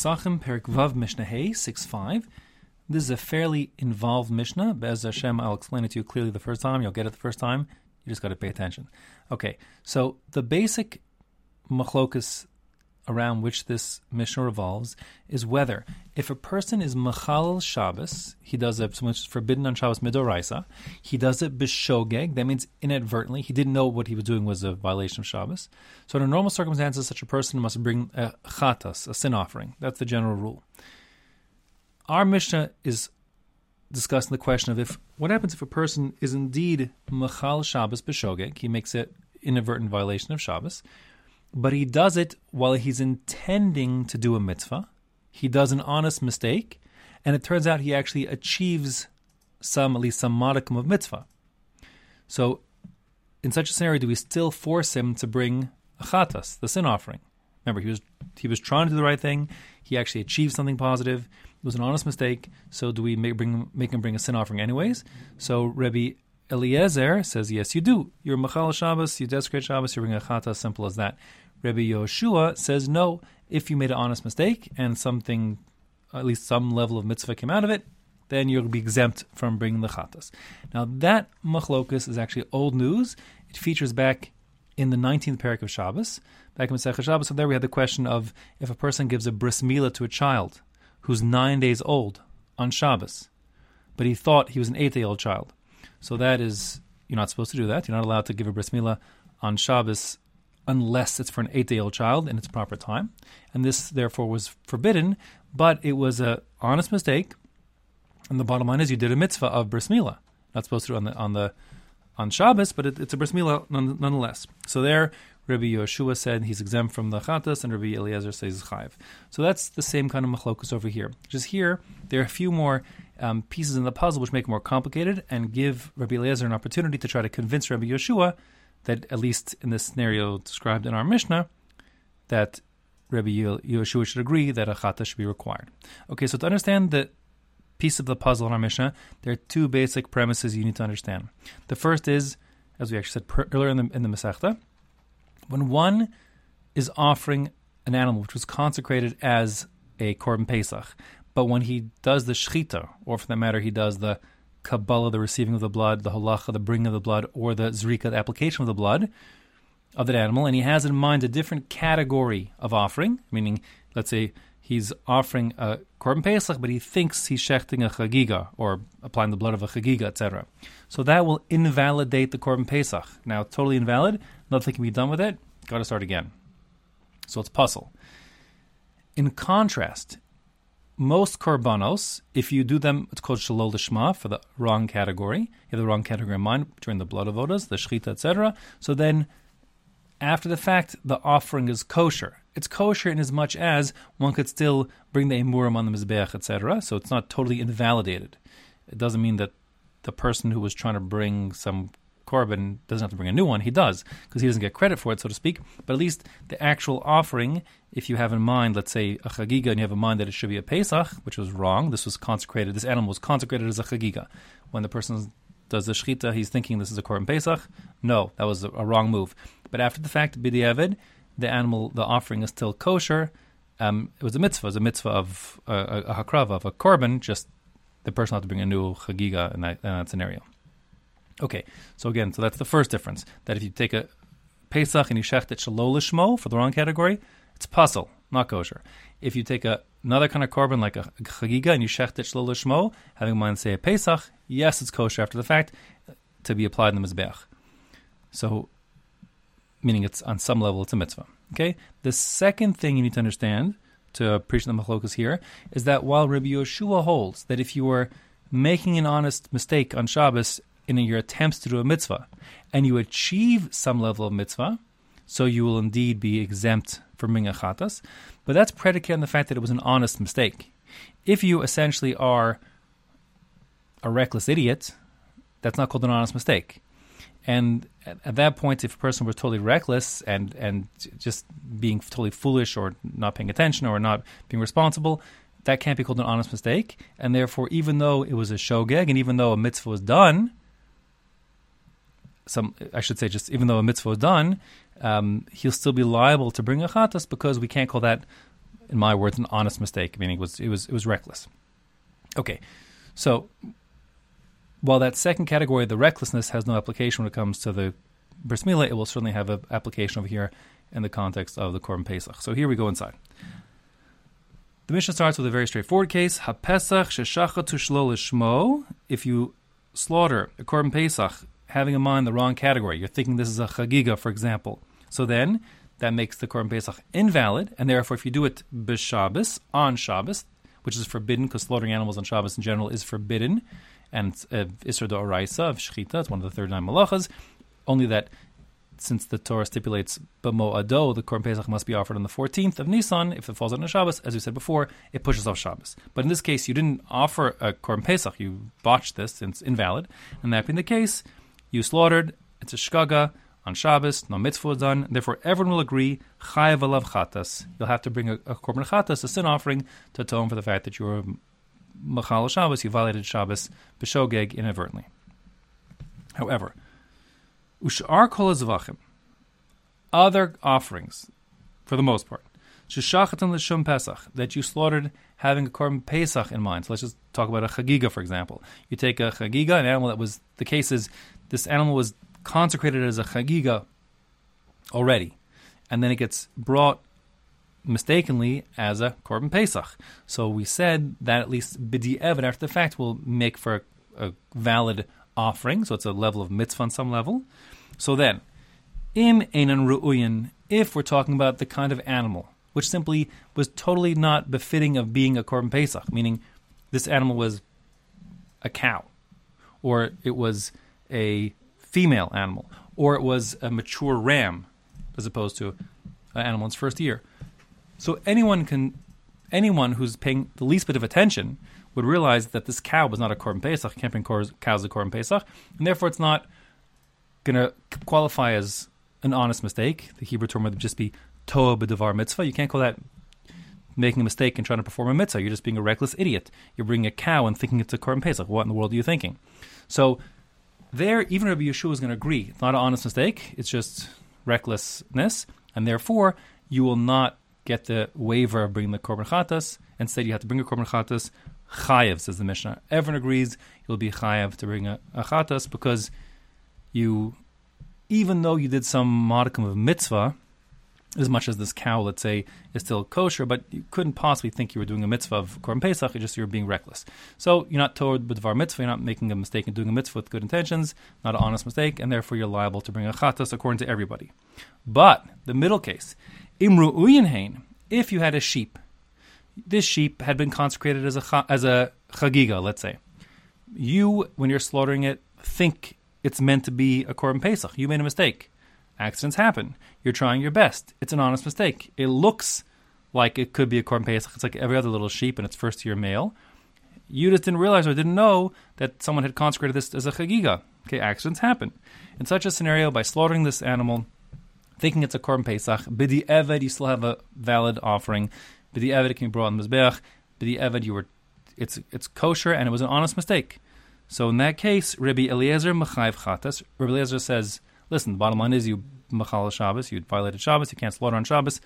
Pesachim, Perek Vav, Mishnah Hey, 6 5. This is a fairly involved Mishnah. Bez Hashem, I'll explain it to you clearly the first time. You'll get it the first time. You just got to pay attention. Okay, so the basic machlokus around which this Mishnah revolves is whether if a person is Machal Shabbos, he does it, which is forbidden on Shabbos Midoraisa, he does it Bishogeg, that means inadvertently, he didn't know what he was doing was a violation of Shabbos. So under normal circumstances, such a person must bring a chatas, a sin offering. That's the general rule. Our Mishnah is discussing the question of if what happens if a person is indeed Machal Shabbos Bishogeg, he makes it inadvertent violation of Shabbos, but he does it while he's intending to do a mitzvah. He does an honest mistake, and it turns out he actually achieves some, at least some modicum of mitzvah. So, in such a scenario, do we still force him to bring a chatas, the sin offering? Remember, he was he was trying to do the right thing. He actually achieved something positive. It was an honest mistake. So, do we make, bring, make him bring a sin offering anyways? So, Rebbe Eliezer says, yes, you do. You're Machal Shabbos, you desecrate Shabbos, you bring a chata, simple as that. Rabbi Yoshua says, no, if you made an honest mistake and something, at least some level of mitzvah came out of it, then you'll be exempt from bringing the chatas. Now, that machlokus is actually old news. It features back in the 19th parak of Shabbos, back in Masechah Shabbos. So there we had the question of if a person gives a bris milah to a child who's nine days old on Shabbos, but he thought he was an eight-day-old child. So that is, you're not supposed to do that. You're not allowed to give a bris milah on Shabbos unless it's for an eight day old child in its proper time. And this, therefore, was forbidden, but it was an honest mistake. And the bottom line is you did a mitzvah of bris milah. Not supposed to on the, on the on Shabbos, but it, it's a bris milah nonetheless. So there, Rabbi Yeshua said he's exempt from the chatas, and Rabbi Eliezer says chayiv. So that's the same kind of machlokus over here. Just here, there are a few more um, pieces in the puzzle which make it more complicated and give Rabbi Eliezer an opportunity to try to convince Rabbi Yeshua that, at least in this scenario described in our Mishnah, that Rabbi Yeshua should agree that a chata should be required. Okay, so to understand the piece of the puzzle in our Mishnah, there are two basic premises you need to understand. The first is, as we actually said earlier in the, in the Masechta, when one is offering an animal which was consecrated as a korban pesach, but when he does the shechita, or for that matter, he does the kabbalah, the receiving of the blood, the holacha, the bringing of the blood, or the zrika, the application of the blood of that animal, and he has in mind a different category of offering, meaning, let's say he's offering a korban pesach, but he thinks he's shechting a chagiga or applying the blood of a chagiga, etc. So that will invalidate the korban pesach. Now, totally invalid. Nothing can be done with it. Got to start again. So it's pasul. In contrast, most korbanos, if you do them, it's called shalol for the wrong category. You have the wrong category in mind during the blood avodas, the shechita, etc. So then, after the fact, the offering is kosher. It's kosher in as much as one could still bring the emurim on the mizbeach, etc. So it's not totally invalidated. It doesn't mean that the person who was trying to bring some korban doesn't have to bring a new one. He does because he doesn't get credit for it, so to speak. But at least the actual offering, if you have in mind, let's say a chagiga, and you have in mind that it should be a pesach, which was wrong. This was consecrated. This animal was consecrated as a chagiga. When the person does the shechita, he's thinking this is a korban pesach. No, that was a, a wrong move. But after the fact, b'diavad, the animal, the offering is still kosher. Um, it was a mitzvah. It was a mitzvah of a, a, a hakrava of a korban. Just the person had to bring a new chagiga in that, in that scenario. Okay, so again, so that's the first difference. That if you take a Pesach and you shecht it shalol lishmo for the wrong category, it's pasul, not kosher. If you take a, another kind of korban like a chagiga and you shecht it shalol lishmo, having in mind say a Pesach, yes, it's kosher after the fact uh, to be applied in the mizbeach. So, meaning it's on some level it's a mitzvah. Okay. The second thing you need to understand to appreciate the machlokas here is that while Rabbi Yeshua holds that if you were making an honest mistake on Shabbos in your attempts to do a mitzvah, and you achieve some level of mitzvah, so you will indeed be exempt from being a chatas. But that's predicated on the fact that it was an honest mistake. If you essentially are a reckless idiot, that's not called an honest mistake. And at, at that point, if a person was totally reckless and and just being totally foolish or not paying attention or not being responsible, that can't be called an honest mistake. And therefore, even though it was a shogeg and even though a mitzvah was done, some I should say just even though a mitzvah is done, um, he'll still be liable to bring a chatas because we can't call that in my words, an honest mistake, meaning it was it was it was reckless. Okay, so while that second category, the recklessness, has no application when it comes to the bris milah, it will certainly have an application over here in the context of the korban pesach. So here we go inside. The Mishnah starts with a very straightforward case: HaPesach sheshachatu shlo lishmo. If you slaughter a korban pesach, having in mind the wrong category, you're thinking this is a chagiga, for example. So then that makes the korban pesach invalid, and therefore, if you do it b'Shabbos on Shabbos, which is forbidden because slaughtering animals on Shabbos in general is forbidden, and uh, Isra Oraisa of Shechita, it's one of the 39 malachas, only that since the Torah stipulates b'moado, the Korban Pesach must be offered on the 14th of Nisan. If it falls on a Shabbos, as we said before, it pushes off Shabbos. But in this case, you didn't offer a Korban Pesach. You botched this, it's invalid. And that being the case, you slaughtered, it's a shkaga, on Shabbos, no mitzvah done. Therefore, everyone will agree, chayav alav chatas. You'll have to bring a, a korban chatas, a sin offering, to atone for the fact that you were machal Shabbos, you violated Shabbos, b'shogeg inadvertently. However, Ushar kol zvachim, other offerings, for the most part, sheshachatan l'shum pesach, that you slaughtered having a korban pesach in mind. So let's just talk about a chagiga, for example. You take a chagiga, an animal that was, the case is, this animal was consecrated as a chagiga already, and then it gets brought mistakenly as a korban pesach. So we said that at least bidi evid after the fact will make for a, a valid offering. So it's a level of mitzvah on some level. So then, im einan ru'uyin, if we're talking about the kind of animal which simply was totally not befitting of being a korban pesach, meaning this animal was a cow, or it was a female animal, or it was a mature ram, as opposed to an animal in its first year. So anyone can, anyone who's paying the least bit of attention would realize that this cow was not a korban pesach. Can't bring cows a korban pesach, and therefore it's not going to qualify as an honest mistake. The Hebrew term would just be toa b'devar mitzvah. You can't call that making a mistake and trying to perform a mitzvah. You're just being a reckless idiot. You're bringing a cow and thinking it's a korban pesach. What in the world are you thinking? So there, even Rabbi Yeshua is going to agree. It's not an honest mistake. It's just recklessness, and therefore you will not get the waiver of bringing the korban chatas. Instead, you have to bring a korban chatas chayev, says the Mishnah. Everyone agrees you'll be chayev to bring a, a chatas because you, even though you did some modicum of mitzvah, as much as this cow, let's say, is still kosher, but you couldn't possibly think you were doing a mitzvah of Korban Pesach, just you're being reckless. So you're not told var mitzvah, you're not making a mistake in doing a mitzvah with good intentions, not an honest mistake, and therefore you're liable to bring a chatas according to everybody. But the middle case, imru uyenhain, if you had a sheep, this sheep had been consecrated as a as a chagiga, let's say. You, when you're slaughtering it, think it's meant to be a Korban Pesach. You made a mistake. Accidents happen. You're trying your best. It's an honest mistake. It looks like it could be a korban pesach. It's like every other little sheep in its first year male. You just didn't realize or didn't know that someone had consecrated this as a chagiga. Okay, accidents happen. In such a scenario, by slaughtering this animal, thinking it's a korban pesach, bidi eved, you still have a valid offering. Bidi eved, can be brought on the mizbeach. Bidi eved, you were, it's it's kosher and it was an honest mistake. So in that case, Rabbi Eliezer Machayev Chatas, Rabbi Eliezer says, listen, the bottom line is you Machal Shabbos, you violated Shabbos, you can't slaughter on Shabbos.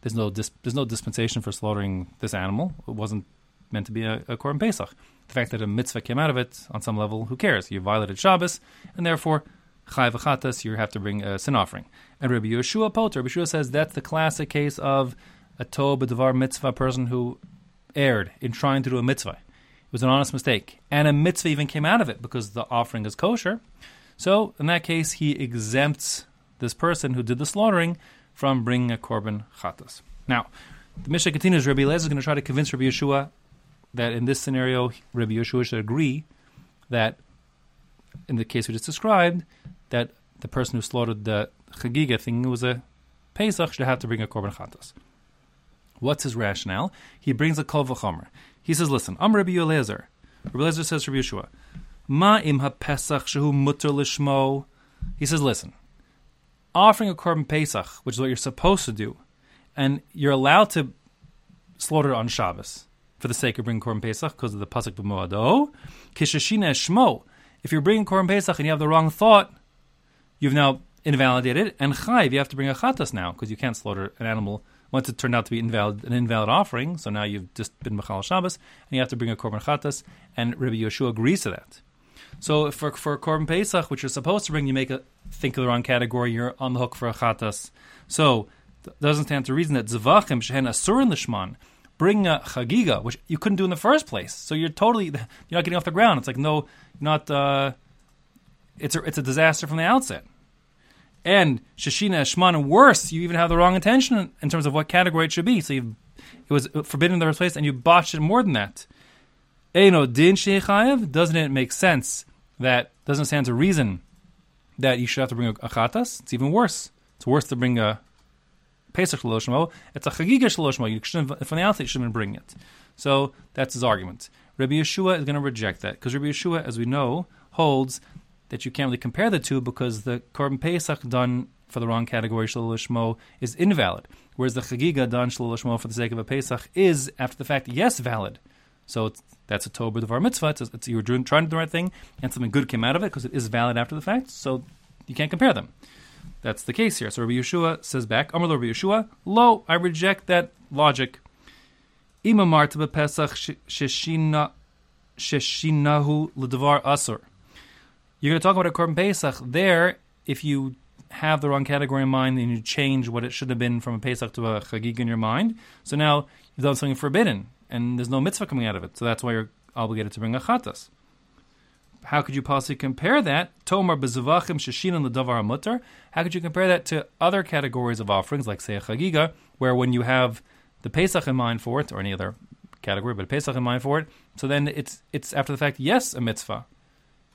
There's no there's no dispensation for slaughtering this animal. It wasn't meant to be a, a Korban Pesach. The fact that a mitzvah came out of it, on some level, who cares? You violated Shabbos, and therefore, Chai V'chatas, you have to bring a sin offering. And Rabbi Yeshua Poter, Rabbi Yeshua says that's the classic case of a Tob Devar mitzvah person who erred in trying to do a mitzvah. It was an honest mistake. And a mitzvah even came out of it because the offering is kosher. So, in that case, he exempts this person who did the slaughtering from bringing a korban chatas. Now, the Mishnah continues. Rabbi Eliezer is going to try to convince Rabbi Yeshua that in this scenario, Rabbi Yeshua should agree that, in the case we just described, that the person who slaughtered the chagiga thing was a Pesach should have to bring a korban chatas. What's his rationale? He brings a kol v'chomer. He says, "Listen, I'm Rabbi Eliezer." Rabbi Eliezer says Rabbi Yeshua, "Ma im ha Pesach shehu mutter lishmo." He says, "Listen, offering a korban pesach, which is what you're supposed to do, and you're allowed to slaughter on Shabbos for the sake of bringing korban pesach because of the pasuk b'moado. Kishashina shmo. If you're bringing korban pesach and you have the wrong thought, you've now invalidated. And chayv, you have to bring a chatas now because you can't slaughter an animal once it turned out to be invalid, an invalid offering, so now you've just been Machal Shabbos, and you have to bring a Korban Chatas, and Rabbi Yeshua agrees to that. So for for Korban Pesach, which you're supposed to bring, you make a think of the wrong category. You're on the hook for a chatas. So doesn't stand to reason that zavachim shehen asurin lishman bring a chagiga, which you couldn't do in the first place. So you're totally you're not getting off the ground. It's like no, not. Uh, it's a it's a disaster from the outset. And shashina shman, worse, you even have the wrong intention in terms of what category it should be. So you it was forbidden in the first place, and you botched it more than that. Din. Doesn't it make sense that doesn't stand to reason that you should have to bring a, a chatas? It's even worse. It's worse to bring a Pesach Shaloshmo. It's a Chagiga Shaloshmo. You shouldn't, from the outset, you shouldn't bring it. So that's his argument. Rabbi Yeshua is going to reject that because Rabbi Yeshua, as we know, holds that you can't really compare the two because the Korban Pesach done for the wrong category Shaloshmo is invalid, whereas the Chagiga done Shaloshmo for the sake of a Pesach is, after the fact, yes, valid. So that's a Tober of our mitzvah. It's, it's, you were doing, trying to do the right thing, and something good came out of it because it is valid after the fact. So you can't compare them. That's the case here. So Rabbi Yeshua says back, Amar Rabbi Yeshua, Lo, I reject that logic. Asur. You're going to talk about a korban pesach there. If you have the wrong category in mind and you change what it should have been from a pesach to a chagig in your mind, so now you've done something forbidden and there's no mitzvah coming out of it. So that's why you're obligated to bring a chatas. How could you possibly compare that? Tomar bezavachim shashin and the davar mutter. How could you compare that to other categories of offerings, like say a chagiga, where when you have the Pesach in mind for it, or any other category, but a Pesach in mind for it, so then it's it's after the fact, yes, a mitzvah.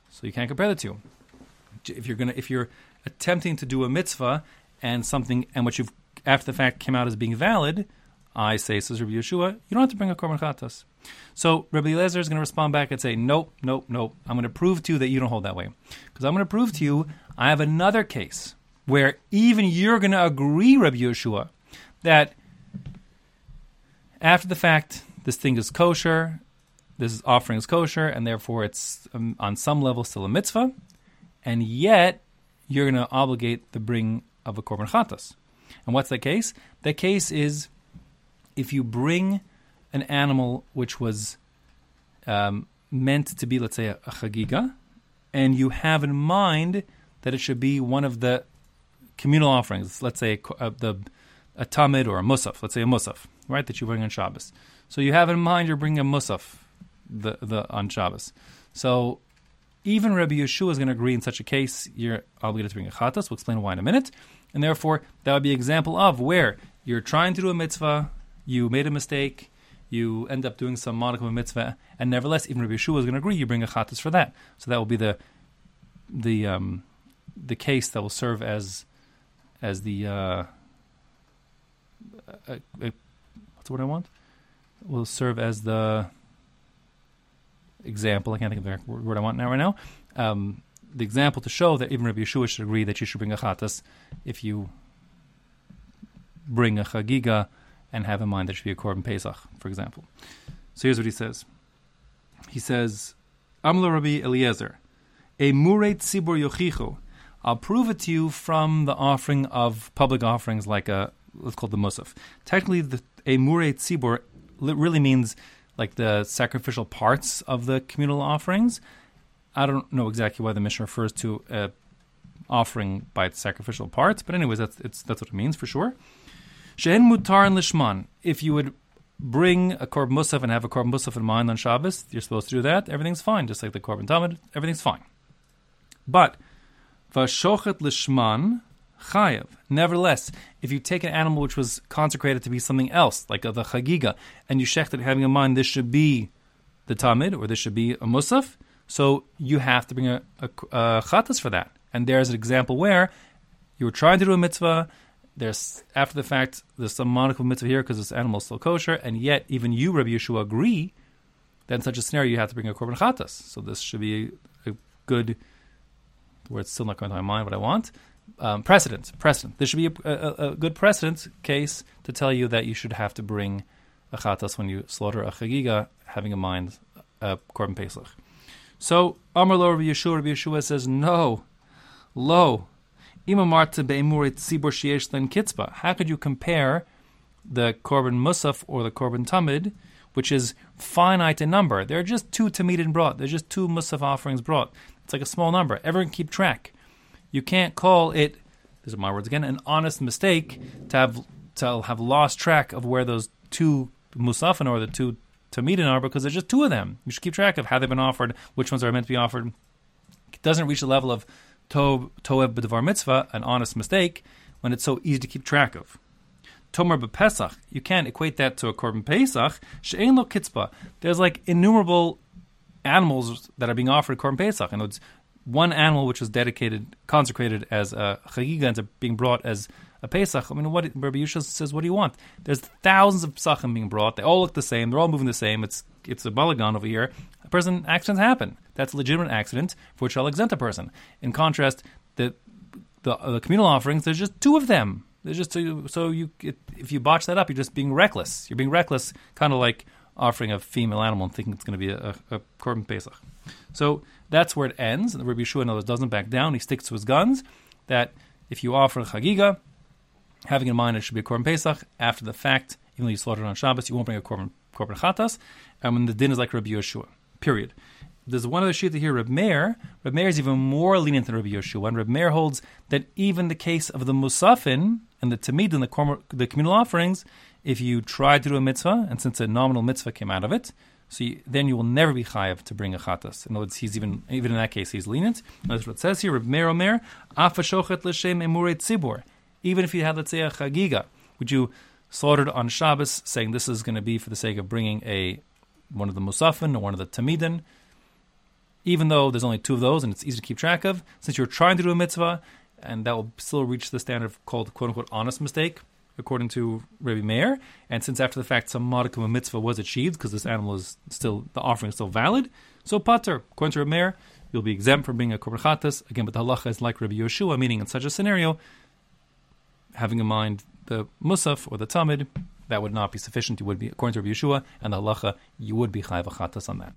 So you can't compare the two. If you're gonna if you're attempting to do a mitzvah and something and what you've after the fact came out as being valid, I say, says Rabbi Yeshua, you don't have to bring a korban chatas. So Rabbi Eliezer is going to respond back and say, nope, nope, nope. I'm going to prove to you that you don't hold that way. Because I'm going to prove to you I have another case where even you're going to agree, Rabbi Yeshua, that after the fact, this thing is kosher, this offering is kosher, and therefore it's um, on some level still a mitzvah, and yet you're going to obligate the bring of a korban chatas. And what's the case? The case is if you bring an animal which was um, meant to be, let's say, a, a chagiga, and you have in mind that it should be one of the communal offerings, let's say uh, the a tamid or a musaf, let's say a musaf, right, that you bring on Shabbos. So you have in mind you're bringing a musaf the, the, on Shabbos. So even Rabbi Yeshua is going to agree in such a case, you're obligated to bring a chatas. We'll explain why in a minute. And therefore, that would be an example of where you're trying to do a mitzvah, you made a mistake, you end up doing some modicum of mitzvah, and nevertheless, even Rabbi Yeshua is going to agree, you bring a chatas for that. So that will be the the um, the case that will serve as as the uh, a, a, what's what I want will serve as the example. I can't think of the word I want now. Right now, um, the example to show that even Rabbi Yeshua should agree that you should bring a chatas if you bring a chagiga and have in mind that should be a korban pesach, for example. So here's what he says. He says, Amla Rabbi Eliezer, a muret tzibur yochichu. I'll prove it to you from the offering of public offerings like a let's call it the musaf. Technically, the a muret tzibur really means like the sacrificial parts of the communal offerings. I don't know exactly why the Mishnah refers to a offering by its sacrificial parts, but anyways, that's that's what it means for sure. She'en mutar and lishman. If you would bring a korban musaf and have a korban musaf in mind on Shabbos, you're supposed to do that. Everything's fine, just like the korban tamid. Everything's fine. But vashochet lishman chayev. Nevertheless, if you take an animal which was consecrated to be something else, like the chagiga, and you shecht it having in mind this should be the tamid or this should be a musaf, so you have to bring a, a, a for that. And there's an example where you were trying to do a mitzvah there's after the fact there's some monocle mitzvah here because this animal is still kosher, and yet even you, Rabbi Yeshua, agree that in such a scenario you have to bring a korban chatas. So this should be a, a good. Where it's still not going to my mind what I want. Um, precedent, precedent. This should be a, a, a, good precedent case to tell you that you should have to bring a chatas when you slaughter a chagiga, having in mind a korban pesach. So Amar Lo Rabbi Yeshua, Rabbi Yeshua says no, lo how could you compare the korban musaf or the korban tamid, which is finite in number. There are just two tamidin brought. There's just two musaf offerings brought. It's like a small number. Everyone keep track. You can't call it. These are my words again. An honest mistake to have to have lost track of where those two musafin or the two tamidin are because there's just two of them. You should keep track of how they've been offered, which ones are meant to be offered. It doesn't reach the level of toev b'devar mitzvah, an honest mistake, when it's so easy to keep track of. Tomer b'Pesach, you can't equate that to a korban Pesach. She'ein lo kitzba. There's like innumerable animals that are being offered korban Pesach, and it's one animal which was dedicated, consecrated as a chagiga, and being brought as a Pesach. I mean, what Rabbi Yusha says, what do you want? There's thousands of Pesachim being brought. They all look the same. They're all moving the same. It's it's a balagan over here. A person accidents happen. That's a legitimate accident for which I'll exempt a person. In contrast, the the, the communal offerings, there's just two of them. There's just two, so you if you botch that up, you're just being reckless. You're being reckless, kind of like offering a female animal and thinking it's going to be a, a, a korban pesach. So that's where it ends. And Rabbi Yeshua, in doesn't back down. He sticks to his guns. That if you offer a chagiga, having in mind it should be a korban pesach after the fact, even though you slaughtered on Shabbos, you won't bring a korban korban chatas. And when the din is like Rabbi Yeshua, period. There's one other shitah here, Reb Meir. Reb Meir is even more lenient than Rabbi Yeshua, and Reb Meir holds that even the case of the musafin and the tamid and the, the communal offerings, if you try to do a mitzvah, and since a nominal mitzvah came out of it, so you, then you will never be chayav to bring a chatas. In other words, he's even even in that case he's lenient. That's what it says here. Reb Meir Omer, afashochet l'shem emuret tzibur. Even if you had let's say a chagiga, would you slaughtered on Shabbos, saying this is going to be for the sake of bringing a one of the musafin or one of the tamidin, even though there's only two of those and it's easy to keep track of, since you're trying to do a mitzvah, and that will still reach the standard called quote unquote honest mistake, according to Rabbi Meir. And since after the fact some modicum of mitzvah was achieved because this animal is still, the offering is still valid, so pater, according to Rabbi Meir, you'll be exempt from being a korban. Again, but the halacha is like Rabbi Yeshua, meaning in such a scenario, having in mind the musaf or the tamid, that would not be sufficient. You would be, according to Rabbi Yeshua and the halacha, you would be chatas on that.